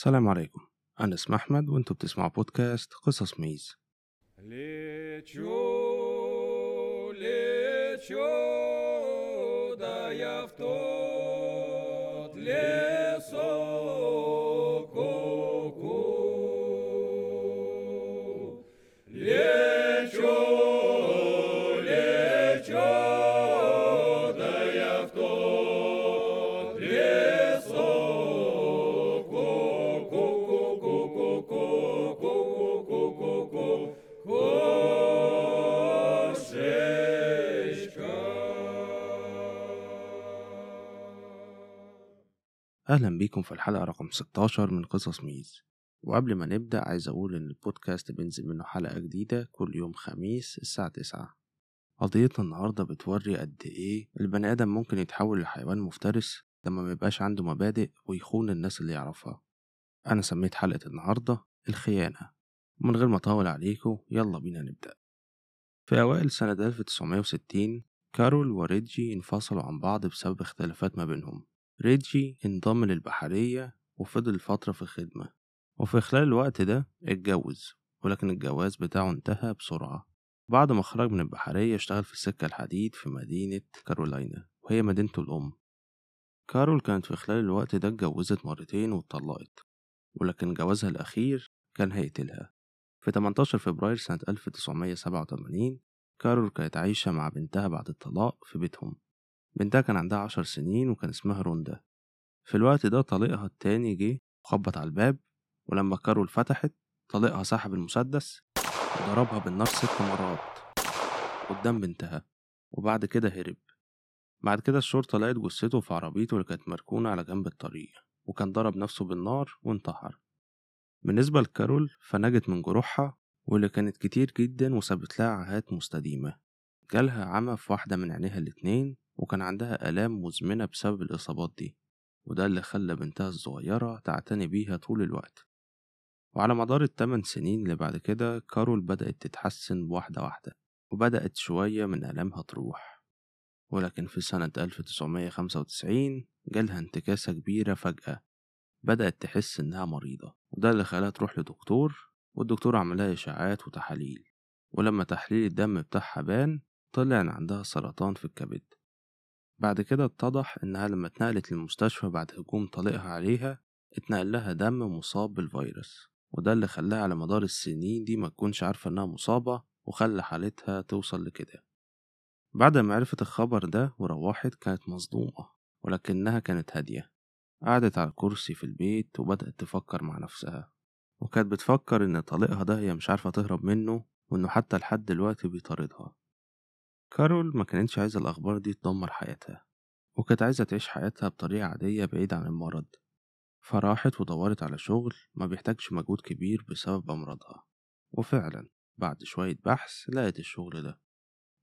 السلام عليكم. أنا اسم أحمد وأنتوا بتسمعوا بودكاست قصص ميز. ليتشو ليتشو. بيكم في الحلقة رقم 16 من قصص ميز. وقبل ما نبدأ عايز أقول إن البودكاست بينزل منه حلقة جديدة كل يوم خميس الساعة 9 قضيتنا النهاردة بتوري قد إيه البني آدم ممكن يتحول لحيوان مفترس لما ميبقاش عنده مبادئ ويخون الناس اللي يعرفها. أنا سميت حلقة النهاردة الخيانة. ومن غير ما أطول عليكم يلا بينا نبدأ. في أوائل سنة 1960 كارول وريجي انفصلوا عن بعض بسبب اختلافات ما بينهم. ريجي انضم للبحرية وفضل فترة في الخدمة وفي خلال الوقت ده اتجوز ولكن الجواز بتاعه انتهى بسرعة. بعد ما خرج من البحرية اشتغل في السكة الحديد في مدينة كارولاينا وهي مدينته الأم. كارول كانت في خلال الوقت ده اتجوزت مرتين واتطلقت ولكن جوازها الأخير كان هيقتلها. في 18 فبراير سنة 1987 كارول كانت عايشة مع بنتها بعد الطلاق في بيتهم. بنتها كان عندها عشر سنين وكان اسمها روندا. في الوقت ده طليقها التاني جه وخبط على الباب ولما كارول فتحت طليقها سحب المسدس وضربها بالنار ست مرات. قدام بنتها وبعد كده هرب. بعد كده الشرطة لقت جثته في عربيته اللي كانت مركونة على جنب الطريق وكان ضرب نفسه بالنار وانتحر. بالنسبة لكارول فنجت من جروحها واللي كانت كتير جدا وسابت لها عاهات مستديمة. جالها عمى في واحدة من عينيها الاتنين وكان عندها آلام مزمنة بسبب الإصابات دي وده اللي خلى بنتها الصغيرة تعتني بيها طول الوقت. وعلى مدار التمن سنين اللي بعد كده كارول بدأت تتحسن واحدة واحدة وبدأت شوية من آلامها تروح. ولكن في سنة 1995 جالها انتكاسة كبيرة فجأة بدأت تحس إنها مريضة وده اللي خلاها تروح لدكتور والدكتور عملها إشاعات وتحاليل. ولما تحليل الدم بتاعها بان طلع إن عندها سرطان في الكبد. بعد كده اتضح إنها لما اتنقلت للمستشفى بعد هجوم طليقها عليها اتنقل لها دم مصاب بالفيروس وده اللي خلاها على مدار السنين دي ما تكونش عارفة إنها مصابة وخلى حالتها توصل لكده. بعد ما عرفت الخبر ده وروحت كانت مصدومة ولكنها كانت هادية. قعدت على الكرسي في البيت وبدأت تفكر مع نفسها. وكانت بتفكر إن طليقها ده هي مش عارفة تهرب منه وإنه حتى لحد دلوقتي بيطاردها. كارول ما كانتش عايزة الأخبار دي تدمر حياتها وكانت عايزة تعيش حياتها بطريقة عادية بعيد عن المرض. فراحت ودورت على شغل ما بيحتاجش مجهود كبير بسبب أمراضها. وفعلا بعد شوية بحث لقت الشغل ده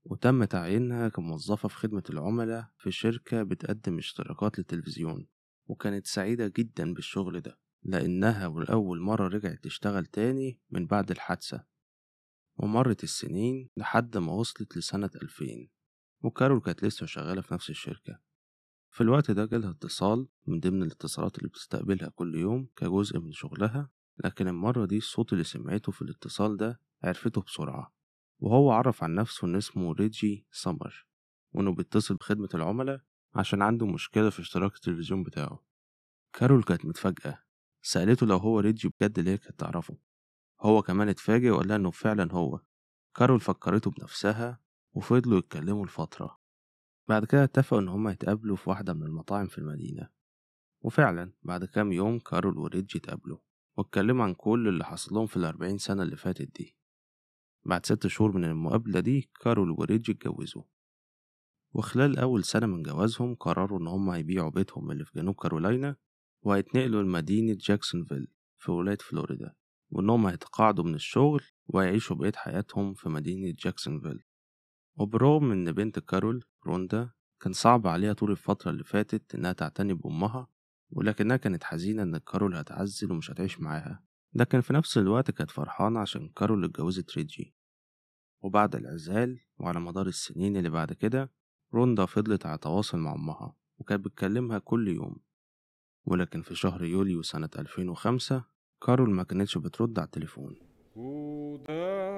وتم تعيينها كموظفة في خدمة العملاء في شركة بتقدم اشتراكات للتلفزيون وكانت سعيدة جدا بالشغل ده لأنها والأول مرة رجعت تشتغل تاني من بعد الحادثة. ومرت السنين لحد ما وصلت لسنة ألفين. وكارول كانت لسه شغالة في نفس الشركة. في الوقت ده جالها اتصال من ضمن الاتصالات اللي بتستقبلها كل يوم كجزء من شغلها لكن المرة دي الصوت اللي سمعته في الاتصال ده عرفته بسرعة. وهو عرف عن نفسه إن اسمه ريجي سمر وإنه بيتصل بخدمة العملاء عشان عنده مشكلة في اشتراك التلفزيون بتاعه. كارول كانت متفاجئة سألته لو هو ريجي بجد اللي هي كانت تعرفه. هو كمان اتفاجئ وقال لها إنه فعلا هو. كارول فكرته بنفسها وفضلوا يتكلموا لفترة. بعد كده اتفقوا إن هما يتقابلوا في واحدة من المطاعم في المدينة. وفعلا بعد كام يوم كارول وريجي اتقابلوا واتكلموا عن كل اللي حصل لهم في الأربعين سنة اللي فاتت دي. بعد ست شهور من المقابلة دي كارول وريجي اتجوزوا. وخلال أول سنة من جوازهم قرروا إن هما هيبيعوا بيتهم اللي في جنوب كارولاينا وهيتنقلوا لمدينة جاكسونفيل في ولاية فلوريدا. وإنهم هيتقاعدوا من الشغل ويعيشوا بقية حياتهم في مدينة جاكسونفيل. وبرغم إن بنت كارول روندا كان صعب عليها طول الفترة اللي فاتت إنها تعتني بأمها ولكنها كانت حزينة إن كارول هتعزل ومش هتعيش معاها لكن في نفس الوقت كانت فرحانة عشان كارول اتجوزت ريجي. وبعد العزال وعلى مدار السنين اللي بعد كده روندا فضلت على تواصل مع أمها وكانت بتكلمها كل يوم. ولكن في شهر يوليو سنة 2005 كارول ما كانتش بترد على التليفون Куда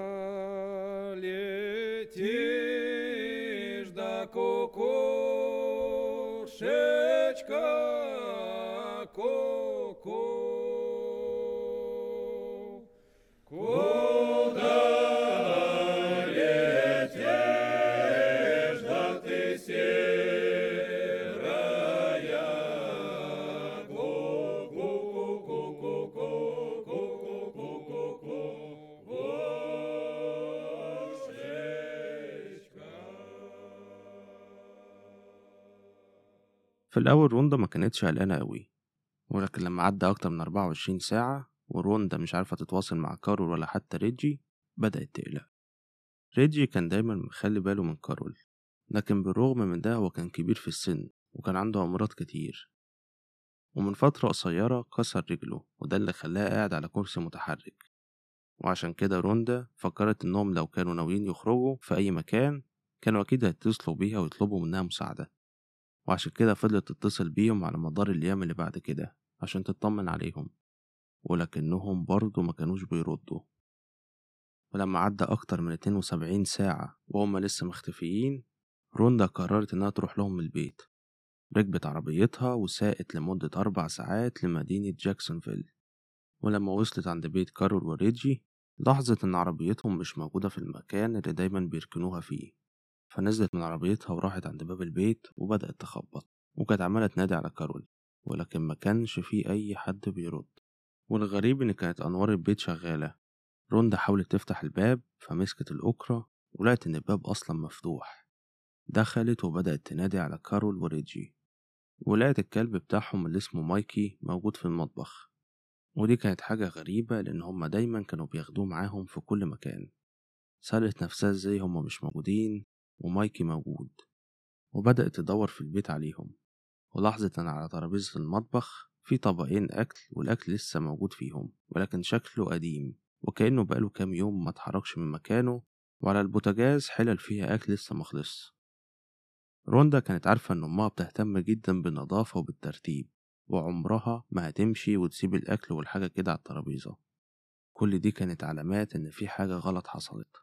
летишь, да кукушечка, الأول روندا ما كانتش قلقانة أوي ولكن لما عدى أكتر من 24 ساعة وروندا مش عارفة تتواصل مع كارول ولا حتى ريجي بدأت تقلق. ريجي كان دايما مخلي باله من كارول لكن بالرغم من ده هو كان كبير في السن وكان عنده أمراض كتير. ومن فترة قصيرة كسر رجله وده اللي خلاه قاعد على كرسي متحرك. وعشان كده روندا فكرت إنهم لو كانوا ناويين يخرجوا في أي مكان كانوا أكيد هيتصلوا بيها ويطلبوا منها مساعدة. وعشان كده فضلت تتصل بيهم على مدار الأيام اللي بعد كده عشان تطمن عليهم ولكنهم برضه ما كانوش بيردوا. ولما عدى أكتر من 72 ساعة وهم لسه مختفيين روندا قررت إنها تروح لهم البيت. ركبت عربيتها وساقت لمدة أربع ساعات لمدينة جاكسونفيل. ولما وصلت عند بيت كارول وريجي لاحظت إن عربيتهم مش موجودة في المكان اللي دايما بيركنوها فيه. فنزلت من عربيتها وراحت عند باب البيت وبدأت تخبط وكانت عمالة تنادي على كارول ولكن ما كانش فيه أي حد بيرد. والغريب إن كانت أنوار البيت شغالة. روندا حاولت تفتح الباب فمسكت الأكرة ولقت إن الباب أصلا مفتوح. دخلت وبدأت تنادي على كارول وريجي ولقت الكلب بتاعهم اللي اسمه مايكي موجود في المطبخ. ودي كانت حاجة غريبة لأن هما دايما كانوا بياخدوه معاهم في كل مكان. سألت نفسها إزاي هما مش موجودين؟ ومايكي موجود. وبدأت تدور في البيت عليهم. ولاحظت إن على ترابيزة المطبخ في طبقين أكل والأكل لسه موجود فيهم ولكن شكله قديم وكأنه بقاله كام يوم ما اتحركش من مكانه وعلى البوتاجاز حلل فيها أكل لسه مخلص روندا كانت عارفة إن أمها بتهتم جدا بالنظافة وبالترتيب وعمرها ما هتمشي وتسيب الأكل والحاجة كده على الترابيزة. كل دي كانت علامات إن في حاجة غلط حصلت.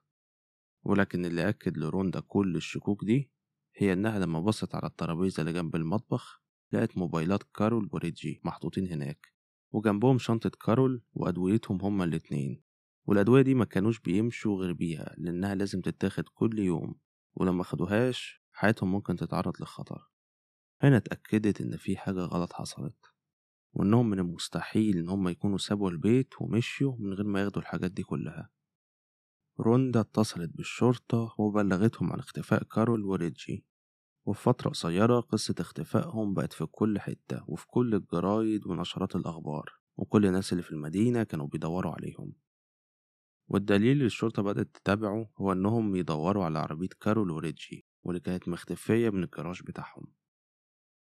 ولكن اللي أكد لروندا كل الشكوك دي هي إنها لما بصت على الترابيزة اللي جنب المطبخ لقت موبايلات كارول وريجي محطوطين هناك وجنبهم شنطة كارول وأدويتهم هما الاتنين. والأدوية دي ما كانوش بيمشوا غير بيها لأنها لازم تتاخد كل يوم ولما خدوهاش حياتهم ممكن تتعرض للخطر. هنا اتأكدت إن في حاجة غلط حصلت وإنهم من المستحيل إن هم يكونوا سابوا البيت ومشيوا من غير ما ياخدوا الحاجات دي كلها. روندا اتصلت بالشرطة وبلغتهم عن اختفاء كارول وريجي. وفي فترة قصيرة قصة اختفائهم بقت في كل حتة وفي كل الجرايد ونشرات الأخبار وكل الناس اللي في المدينة كانوا بيدوروا عليهم. والدليل اللي الشرطة بدأت تتابعه هو إنهم يدوروا على عربية كارول وريجي واللي كانت مختفية من الجراج بتاعهم.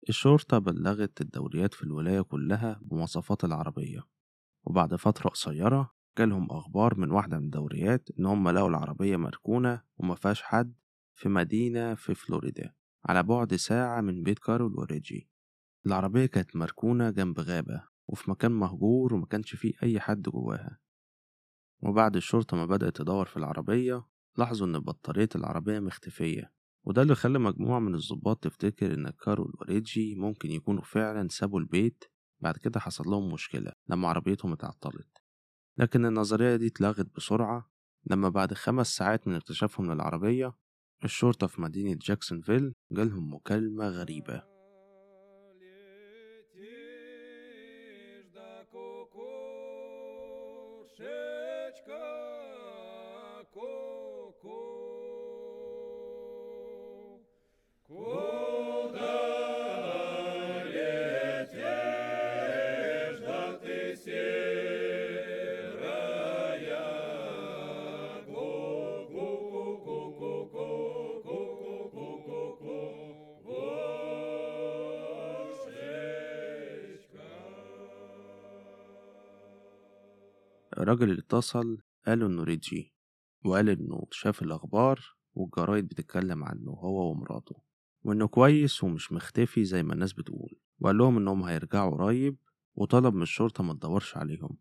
الشرطة بلغت الدوريات في الولاية كلها بمواصفات العربية. وبعد فترة قصيرة جالهم أخبار من واحدة من الدوريات إن هم لقوا العربية مركونة ومفيهاش حد في مدينة في فلوريدا على بعد ساعة من بيت كارول وريجي. العربية كانت مركونة جنب غابة وفي مكان مهجور ومكانش فيه أي حد جواها. وبعد الشرطة ما بدأت تدور في العربية لاحظوا إن بطارية العربية مختفية وده اللي خلى مجموعة من الضباط تفتكر إن كارول وريجي ممكن يكونوا فعلا سابوا البيت. بعد كده حصل لهم مشكلة لما عربيتهم اتعطلت. لكن النظرية دي اتلغت بسرعة لما بعد خمس ساعات من اكتشافهم للعربية الشرطة في مدينة جاكسونفيل جالهم مكالمة غريبة. الراجل اللي اتصل قالوا إنه ريجي وقال إنه شاف الأخبار والجرايد بتتكلم عنه هو ومراته وإنه كويس ومش مختفي زي ما الناس بتقول وقال لهم إنهم هيرجعوا قريب وطلب من الشرطة ما تدورش عليهم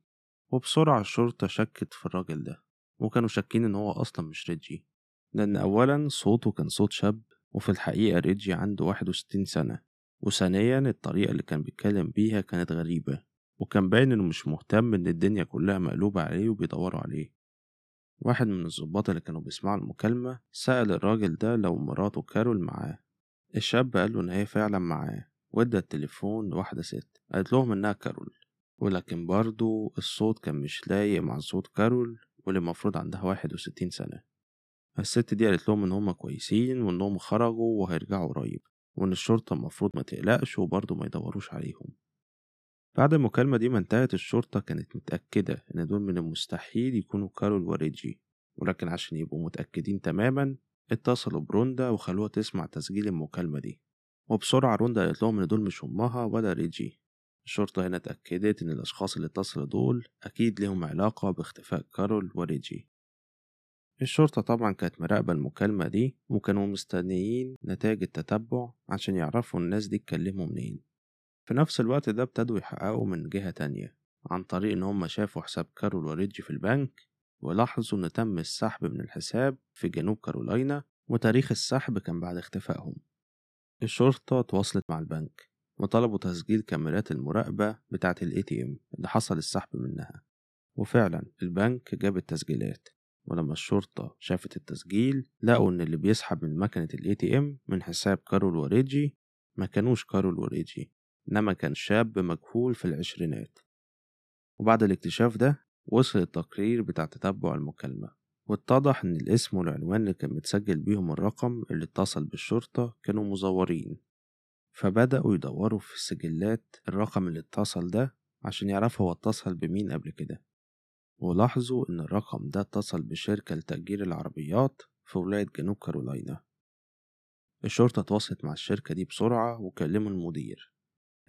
وبسرعة الشرطة شكت في الراجل ده وكانوا شاكين إن هو أصلا مش ريجي لأن أولا صوته كان صوت شاب وفي الحقيقة ريجي عنده 61 سنة وثانيا الطريقة اللي كان بيتكلم بيها كانت غريبة. وكان باين إنه مش مهتم إن الدنيا كلها مقلوبة عليه وبيدوروا عليه. واحد من الظباط اللي كانوا بيسمعوا المكالمة سأل الراجل ده لو مراته كارول معاه. الشاب قال له إن هي فعلا معاه. وادى التليفون لواحدة ست. قالت لهم إنها كارول. ولكن برضه الصوت كان مش لايق مع صوت كارول واللي المفروض عندها واحد وستين سنة. الست دي قالت لهم إن هما كويسين وإنهم خرجوا وهيرجعوا قريب. وإن الشرطة المفروض ما تقلقش وبرضه ما يدوروش عليهم. بعد المكالمة دي ما انتهت الشرطة كانت متأكدة إن دول من المستحيل يكونوا كارول وريجي ولكن عشان يبقوا متأكدين تماما اتصلوا بروندا وخلوها تسمع تسجيل المكالمة دي. وبسرعة روندا قالت لهم إن دول مش أمها ولا ريجي. الشرطة هنا اتأكدت إن الأشخاص اللي اتصلوا دول أكيد لهم علاقة باختفاء كارول وريجي الشرطة طبعا كانت مراقبة المكالمة دي وكانوا مستنيين نتائج التتبع عشان يعرفوا الناس دي اتكلموا منين. في نفس الوقت ده ابتدوا يحققوا من جهة تانية عن طريق إن هم شافوا حساب كارول وريجي في البنك ولاحظوا إن تم السحب من الحساب في جنوب كارولاينا وتاريخ السحب كان بعد اختفائهم. الشرطة تواصلت مع البنك وطلبوا تسجيل كاميرات المراقبة بتاعة ال ATM اللي حصل السحب منها. وفعلا البنك جاب التسجيلات ولما الشرطة شافت التسجيل لقوا إن اللي بيسحب من مكنة ال ATM من حساب كارول وريجي ما كانوش كارول وريجي إنما كان شاب مجهول في العشرينات. وبعد الاكتشاف ده وصل التقرير بتاع تتبع المكالمة واتضح إن الاسم والعنوان اللي كان متسجل بيهم الرقم اللي اتصل بالشرطة كانوا مزورين. فبدأوا يدوروا في السجلات الرقم اللي اتصل ده عشان يعرفوا هو اتصل بمين قبل كده. ولاحظوا إن الرقم ده اتصل بشركة لتأجير العربيات في ولاية جنوب كارولاينا الشرطة تواصلت مع الشركة دي بسرعة وكلموا المدير.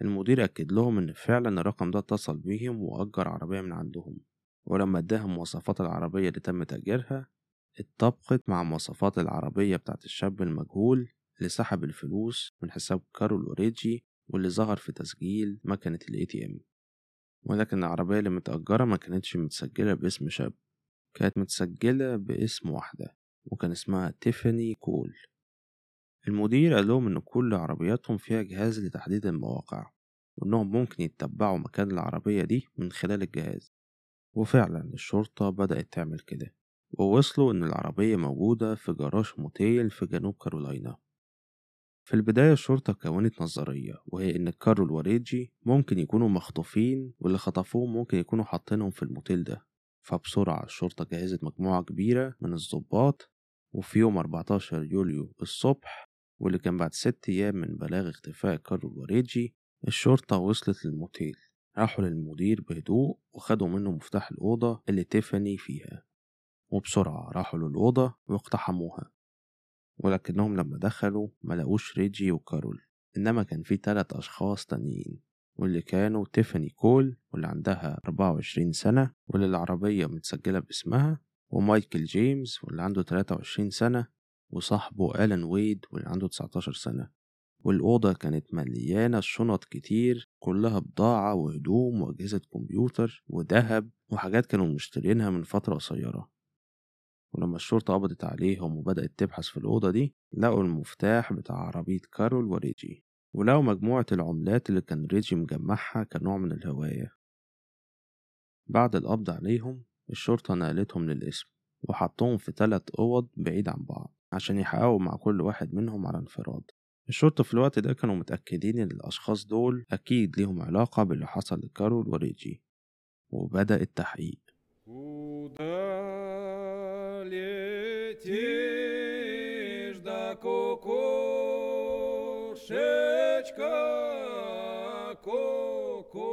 المدير أكد لهم إن فعلا الرقم ده اتصل بيهم وأجر عربية من عندهم ولما اداهم مواصفات العربية اللي تم تأجيرها اتطابقت مع مواصفات العربية بتاعت الشاب المجهول اللي سحب الفلوس من حساب كارول أوريجي واللي ظهر في تسجيل مكنة ال ATM ولكن العربية اللي متأجرة ما كانتش متسجلة باسم شاب كانت متسجلة باسم واحدة وكان اسمها تيفاني كول. المدير قال لهم إن كل عربياتهم فيها جهاز لتحديد المواقع وإنهم ممكن يتبعوا مكان العربية دي من خلال الجهاز. وفعلا الشرطة بدأت تعمل كده ووصلوا إن العربية موجودة في جراج موتيل في جنوب كارولاينا في البداية الشرطة كونت نظرية وهي إن كارول وريجي ممكن يكونوا مخطوفين واللي خطفوهم ممكن يكونوا حاطينهم في الموتيل ده. فبسرعة الشرطة جهزت مجموعة كبيرة من الضباط وفي يوم 14 يوليو الصبح واللي كان بعد ست أيام من بلاغ اختفاء كارول وريجي الشرطة وصلت للموتيل. راحوا للمدير بهدوء وخدوا منه مفتاح الأوضة اللي تيفاني فيها. وبسرعة راحوا للأوضة واقتحموها. ولكنهم لما دخلوا ملقوش ريجي وكارول إنما كان في تلات أشخاص تانيين واللي كانوا تيفاني كول واللي عندها 24 سنة واللي العربية متسجلة باسمها ومايكل جيمس واللي عنده 23 سنة وصاحبه ألان ويد واللي عنده 19 سنة. والأوضة كانت مليانة شنط كتير كلها بضاعة وهدوم وأجهزة كمبيوتر وذهب وحاجات كانوا مشترينها من فترة قصيرة. ولما الشرطة قبضت عليهم وبدأت تبحث في الأوضة دي لقوا المفتاح بتاع عربية كارول وريجي ولقوا مجموعة العملات اللي كان ريجي مجمعها كنوع من الهواية. بعد القبض عليهم الشرطة نقلتهم للقسم وحطوهم في تلات أوض بعيد عن بعض. عشان يحققوا مع كل واحد منهم على انفراد الشرطة في الوقت ده كانوا متأكدين إن الأشخاص دول أكيد ليهم علاقة باللي حصل لكارول وريجي وبدأ التحقيق Куда летишь, да кукушечка, ку-ку?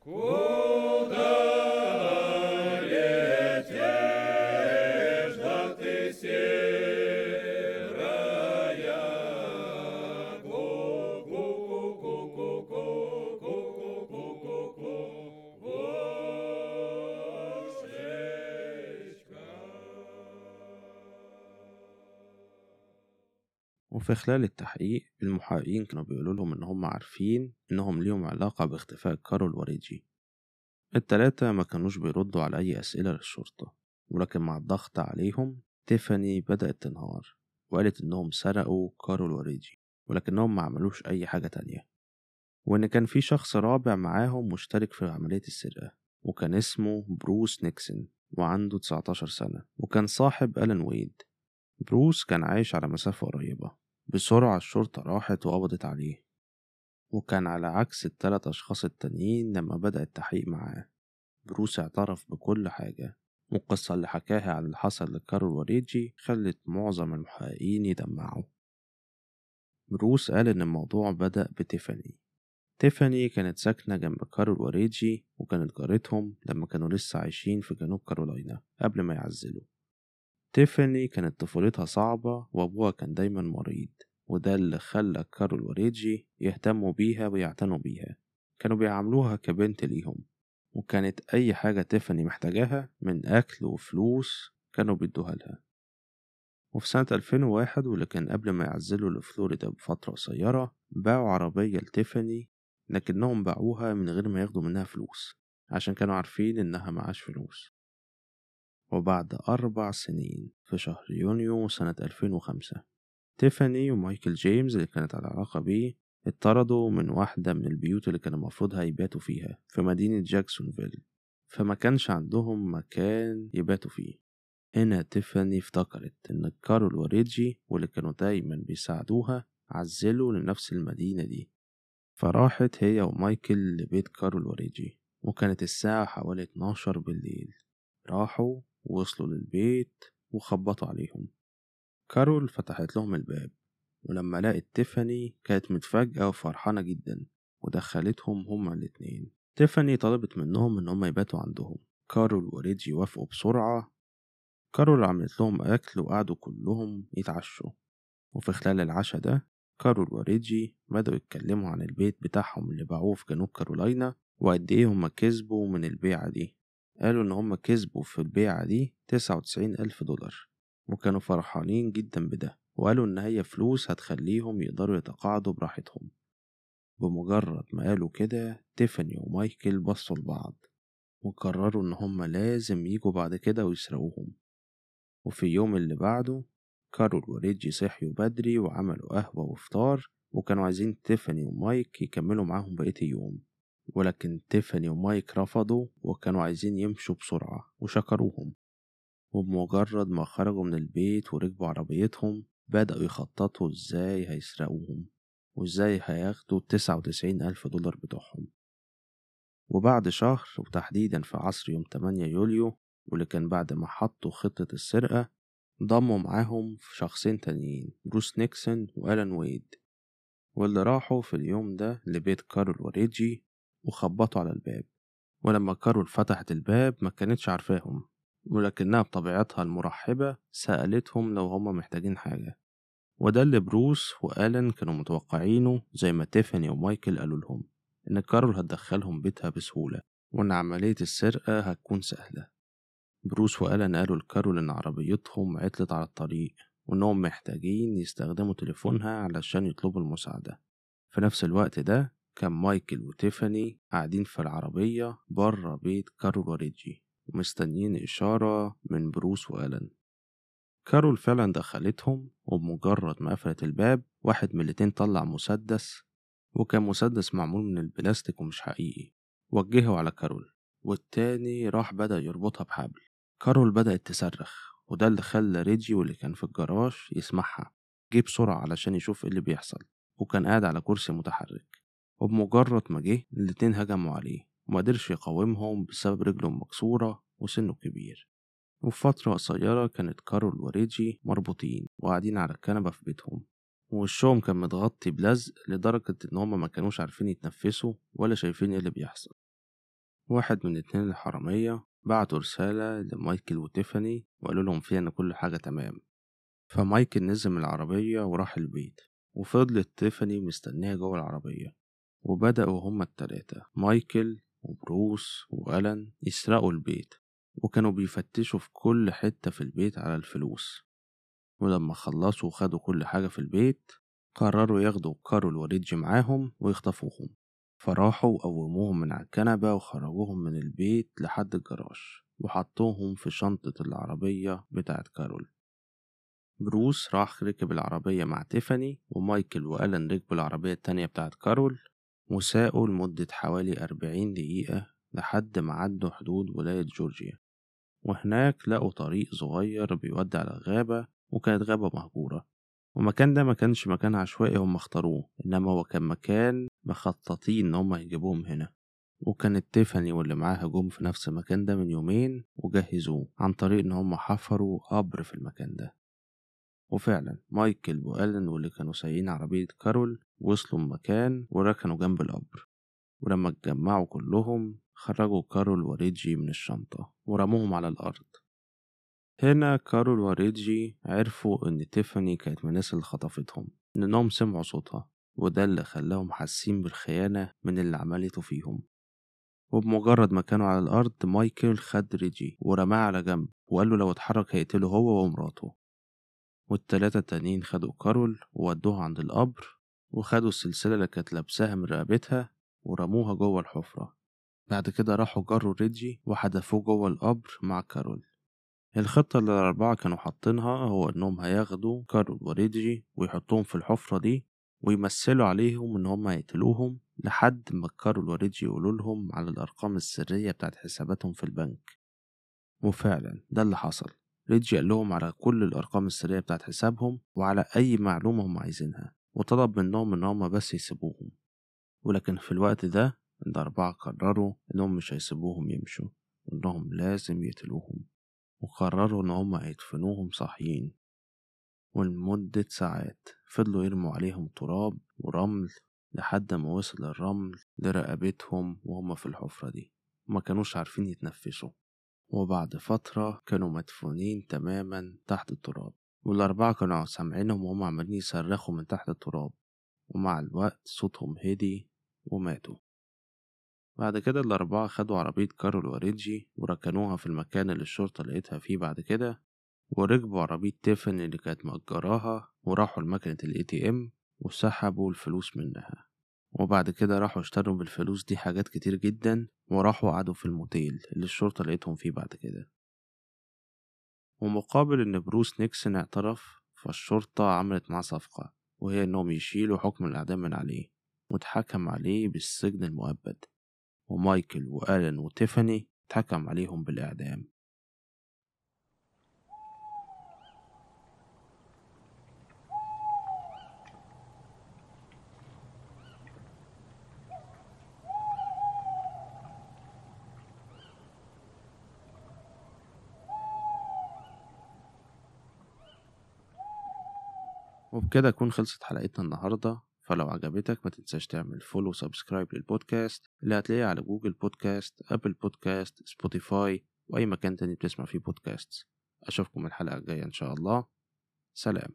Куда وفي خلال التحقيق المحققين كانوا بيقولوا لهم إن هم عارفين إنهم ليهم علاقة باختفاء كارول وريجي التلاتة ما كانوش بيردوا على أي أسئلة للشرطة ولكن مع الضغط عليهم تيفاني بدأت تنهار وقالت إنهم سرقوا كارول وريجي ولكنهم ما عملوش أي حاجة تانية. وإن كان في شخص رابع معاهم مشترك في عملية السرقة وكان اسمه بروس نيكسون وعنده 19 سنة وكان صاحب ألان ويد. بروس كان عايش على مسافة قريبة. بسرعة الشرطة راحت وقبضت عليه وكان على عكس التلات أشخاص التانيين لما بدأ التحقيق معاه. بروس اعترف بكل حاجة والقصة اللي حكاها عن اللي حصل لكارول وريجي خلت معظم المحققين يدمعوا. بروس قال إن الموضوع بدأ بتيفاني. تيفاني كانت ساكنة جنب كارول وريجي وكانت جارتهم لما كانوا لسه عايشين في جنوب كارولاينا قبل ما يعزلوا. تيفاني كانت طفولتها صعبة وأبوها كان دايما مريض وده اللي خلى كارول وريجي يهتموا بيها ويعتنوا بيها. كانوا بيعاملوها كبنت ليهم وكانت أي حاجة تيفاني محتاجاها من أكل وفلوس كانوا بيدوها لها. وفي سنة 2001 واللي كان قبل ما يعزلوا لفلوريدا بفترة قصيرة باعوا عربية لتيفاني لكنهم باعوها من غير ما ياخدوا منها فلوس عشان كانوا عارفين إنها معاش فلوس. وبعد أربع سنين في شهر يونيو سنة 2005 تيفاني ومايكل جيمس اللي كانت على علاقة بيه اتطردوا من واحدة من البيوت اللي كان المفروض هيباتوا فيها في مدينة جاكسونفيل فما كانش عندهم مكان يباتوا فيه. هنا تيفاني افتكرت إن كارول وريجي واللي كانوا دايما بيساعدوها عزلوا لنفس المدينة دي. فراحت هي ومايكل لبيت كارول وريجي وكانت الساعة حوالي 12 بالليل. راحوا وصلوا للبيت وخبطوا عليهم. كارول فتحت لهم الباب ولما لقت تيفاني كانت متفاجئة وفرحانة جدا ودخلتهم هما الاتنين. تيفاني طلبت منهم إن هما يباتوا عندهم. كارول وريجي وافقوا بسرعة. كارول عملت لهم أكل وقعدوا كلهم يتعشوا. وفي خلال العشاء ده كارول وريجي بدأوا يتكلموا عن البيت بتاعهم اللي باعوه في جنوب كارولاينا وقد إيه هما كسبوا من البيعة دي. قالوا إن هما كسبوا في البيعة دي تسعة وتسعين ألف دولار وكانوا فرحانين جدا بده وقالوا إن هي فلوس هتخليهم يقدروا يتقاعدوا براحتهم. بمجرد ما قالوا كده تيفاني ومايكل بصوا لبعض وقرروا إن هما لازم يجوا بعد كده ويسرقوهم. وفي اليوم اللي بعده كارول وريجي صحيوا بدري وعملوا قهوة وفطار وكانوا عايزين تيفاني ومايك يكملوا معاهم بقية اليوم. ولكن تيفاني ومايك رفضوا وكانوا عايزين يمشوا بسرعة وشكروهم. وبمجرد ما خرجوا من البيت وركبوا عربيتهم بدأوا يخططوا إزاي هيسرقوهم وإزاي هياخدوا التسعة وتسعين ألف دولار بتوعهم. وبعد شهر وتحديدا في عصر يوم 8 يوليو واللي كان بعد ما حطوا خطة السرقة ضموا معاهم شخصين تانيين بروس نيكسون وألان ويد. واللي راحوا في اليوم ده لبيت كارول وريجي وخبطوا على الباب. ولما كارول فتحت الباب ما كانتش عارفاهم ولكنها بطبيعتها المرحبة سألتهم لو هما محتاجين حاجة. وده اللي بروس وآلان كانوا متوقعينه زي ما تيفاني ومايكل قالوا لهم إن كارول هتدخلهم بيتها بسهولة وإن عملية السرقة هتكون سهلة. بروس وآلان قالوا لكارول إن عربيتهم عطلت على الطريق وإنهم محتاجين يستخدموا تليفونها علشان يطلبوا المساعدة. في نفس الوقت ده كان مايكل وتيفاني قاعدين في العربية برا بيت كارول وريجي ومستنيين إشارة من بروس وآلان. كارول فعلا دخلتهم وبمجرد ما قفلت الباب واحد من الاتنين طلع مسدس وكان مسدس معمول من البلاستيك ومش حقيقي. وجهه على كارول والتاني راح بدأ يربطها بحبل. كارول بدأت تصرخ وده اللي خلى ريجي واللي كان في الجراج يسمعها جه بسرعة علشان يشوف إيه اللي بيحصل وكان قاعد على كرسي متحرك. وبمجرد ما جه الاتنين هجموا عليه ومقدرش يقاومهم بسبب رجله مكسورة وسنه كبير. وفي فترة قصيرة كانت كارول وريجي مربوطين وقاعدين على الكنبة في بيتهم ووشهم كان متغطي بلزق لدرجة إن هما ما كانوش عارفين يتنفسوا ولا شايفين إيه اللي بيحصل. واحد من الاتنين الحرامية بعتوا رسالة لمايكل وتيفاني وقالوا لهم فيها إن كل حاجة تمام. فمايكل نزل من العربية وراح البيت وفضلت تيفاني مستنية جوه العربية. وبدأوا هما التلاتة مايكل وبروس وألان يسرقوا البيت وكانوا بيفتشوا في كل حتة في البيت على الفلوس. ولما خلصوا وخدوا كل حاجة في البيت قرروا ياخدوا كارول وريدجي معاهم ويخطفوهم. فراحوا وقوموهم من على الكنبة وخرجوهم من البيت لحد الجراج وحطوهم في شنطة العربية بتاعت كارول. بروس راح ركب العربية مع تيفاني ومايكل وألان ركبوا العربية التانية بتاعت كارول وساقوا لمدة حوالي أربعين دقيقة لحد ما عدوا حدود ولاية جورجيا. وهناك لقوا طريق صغير بيودي على الغابة وكانت غابة مهجورة. والمكان ده ما كانش مكان عشوائي هم اختاروه إنما هو كان مكان مخططين إن هم يجيبوهم هنا. وكانت تيفاني واللي معاها جم في نفس المكان ده من يومين وجهزوه عن طريق إن هم حفروا قبر في المكان ده. وفعلا مايكل وألن واللي كانوا سايقين عربية كارول وصلوا المكان وركنوا جنب القبر. ولما اتجمعوا كلهم خرجوا كارول وريجي من الشنطة ورموهم على الأرض. هنا كارول وريجي عرفوا إن تيفاني كانت من الناس اللي خطفتهم لأنهم سمعوا صوتها وده اللي خلاهم حاسين بالخيانة من اللي عملته فيهم. وبمجرد ما كانوا على الأرض مايكل خد ريجي ورماه على جنب وقال له لو اتحرك هيقتله هو ومراته. والتلاتة التانيين خدوا كارول وودوها عند القبر وخدوا السلسلة اللي كانت لابساها من رقبتها ورموها جوه الحفرة. بعد كده راحوا جروا ريجي وحدفوه جوه القبر مع كارول. الخطة اللي الأربعة كانوا حاطينها هو إنهم هياخدوا كارول وريجي ويحطوهم في الحفرة دي ويمثلوا عليهم إن هم هيقتلوهم لحد ما كارول وريجي يقولوا لهم على الأرقام السرية بتاعت حساباتهم في البنك. وفعلا ده اللي حصل. ريجي قال لهم على كل الأرقام السرية بتاعت حسابهم وعلى أي معلومة هم عايزينها. وطلب منهم إن هم بس يسيبوهم ولكن في الوقت ده الأربعة قرروا إنهم مش هيسيبوهم يمشوا وإنهم لازم يقتلوهم وقرروا إن هم هيدفنوهم صاحيين. ولمدة ساعات فضلوا يرموا عليهم تراب ورمل لحد ما وصل الرمل لرقبتهم وهم في الحفرة دي. وما كانوش عارفين يتنفسوا وبعد فترة كانوا مدفونين تماما تحت التراب. والأربعة كانوا سامعينهم وهم عمالين يصرخوا من تحت التراب ومع الوقت صوتهم هدي وماتوا. بعد كده الأربعة خدوا عربية كارول وريجي وركنوها في المكان اللي الشرطة لقيتها فيه بعد كده وركبوا عربية تيفاني اللي كانت مأجراها وراحوا لمكنة ال ATM وسحبوا الفلوس منها. وبعد كده راحوا اشتروا بالفلوس دي حاجات كتير جدا وراحوا قعدوا في الموتيل اللي الشرطة لقيتهم فيه بعد كده. ومقابل إن بروس نيكسون اعترف فالشرطة عملت معاه صفقة وهي إنهم يشيلوا حكم الإعدام من عليه واتحكم عليه بالسجن المؤبد. ومايكل وآلن وتيفاني اتحكم عليهم بالإعدام. وبكده أكون خلصت حلقتنا النهاردة. فلو عجبتك ما تنساش تعمل follow و subscribe للبودكاست. اللي هتلاقيه على Google Podcast Apple Podcast Spotify وأي مكان تاني بتسمع فيه بودكاست أشوفكم الحلقة الجاية إن شاء الله. سلام.